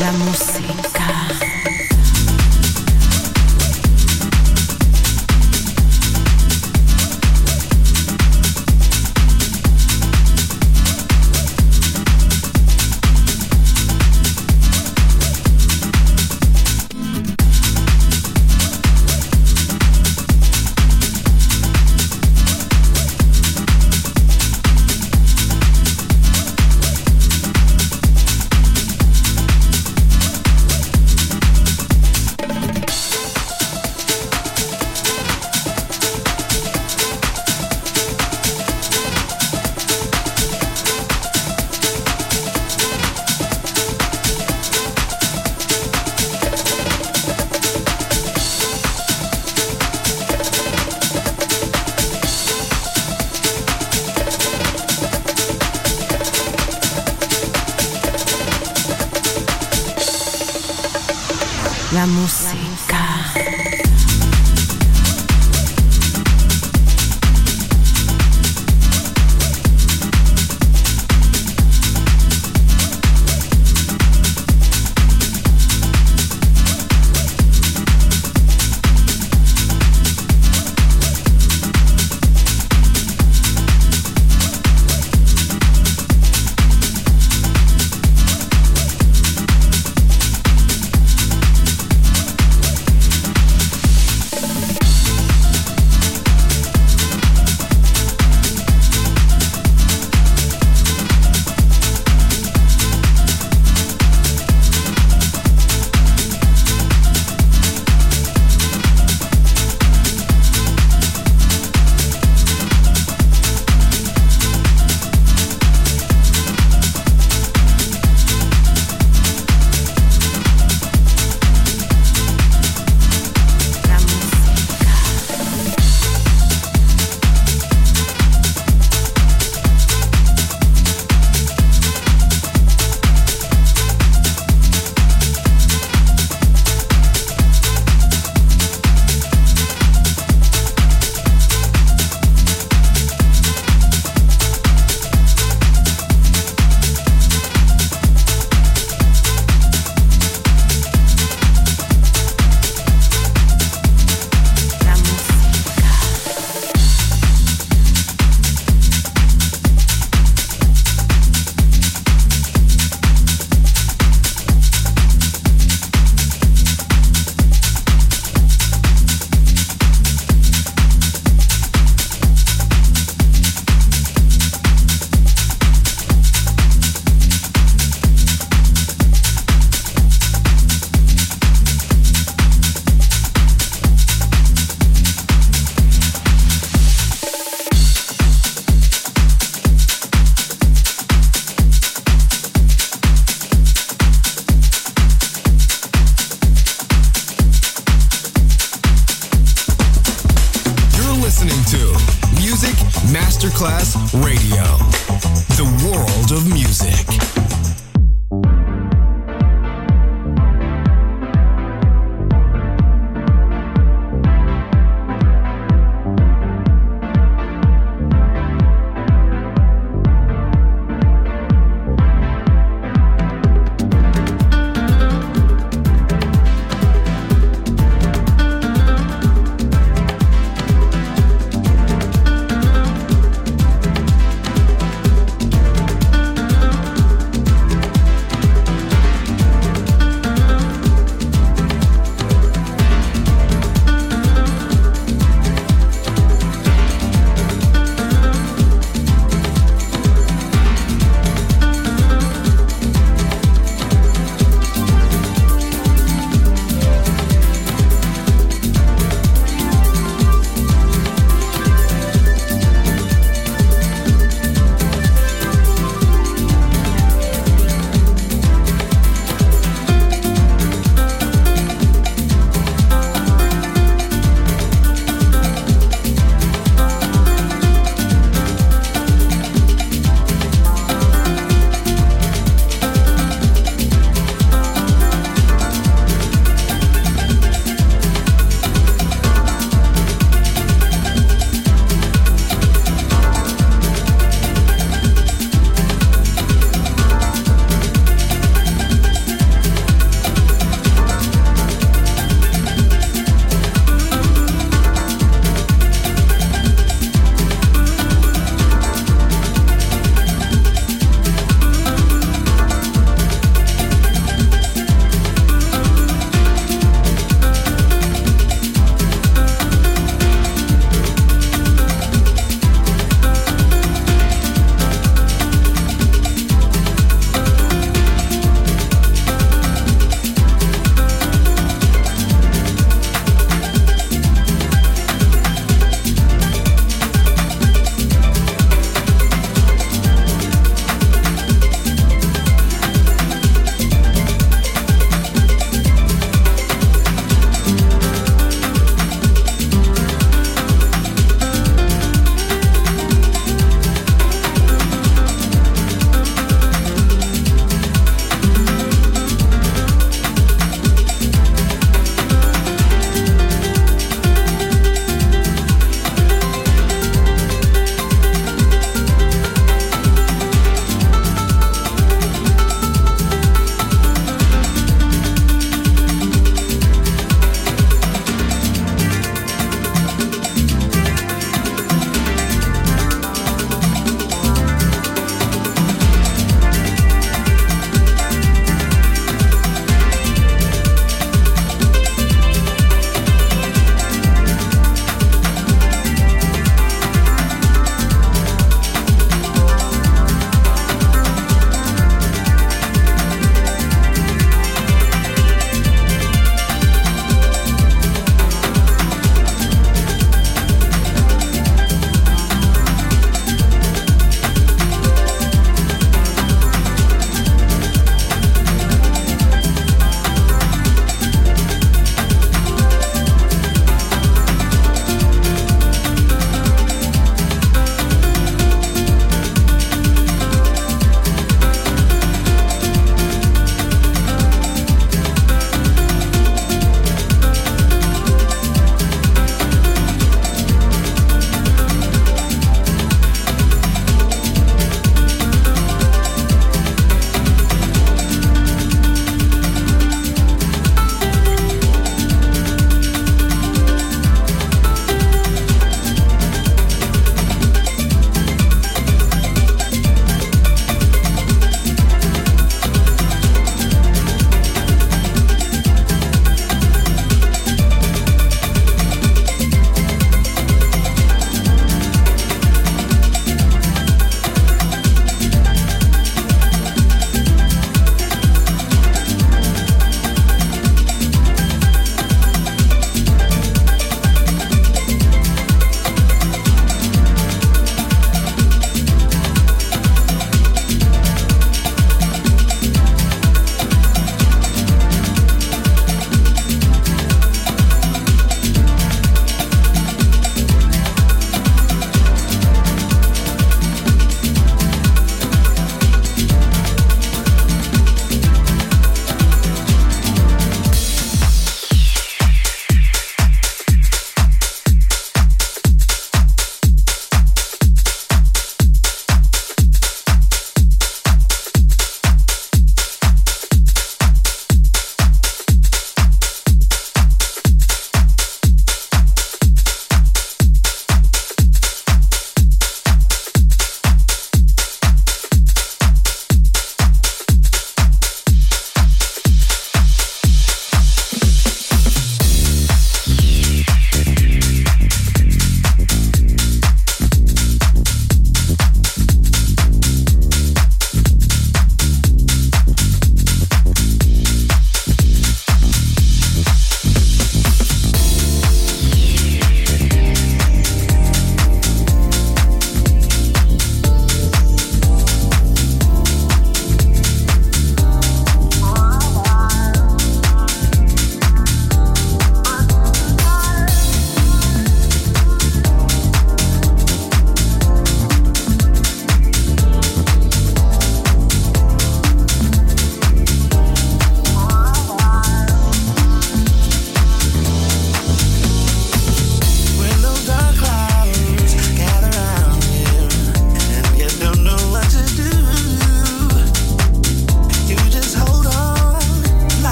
la musique.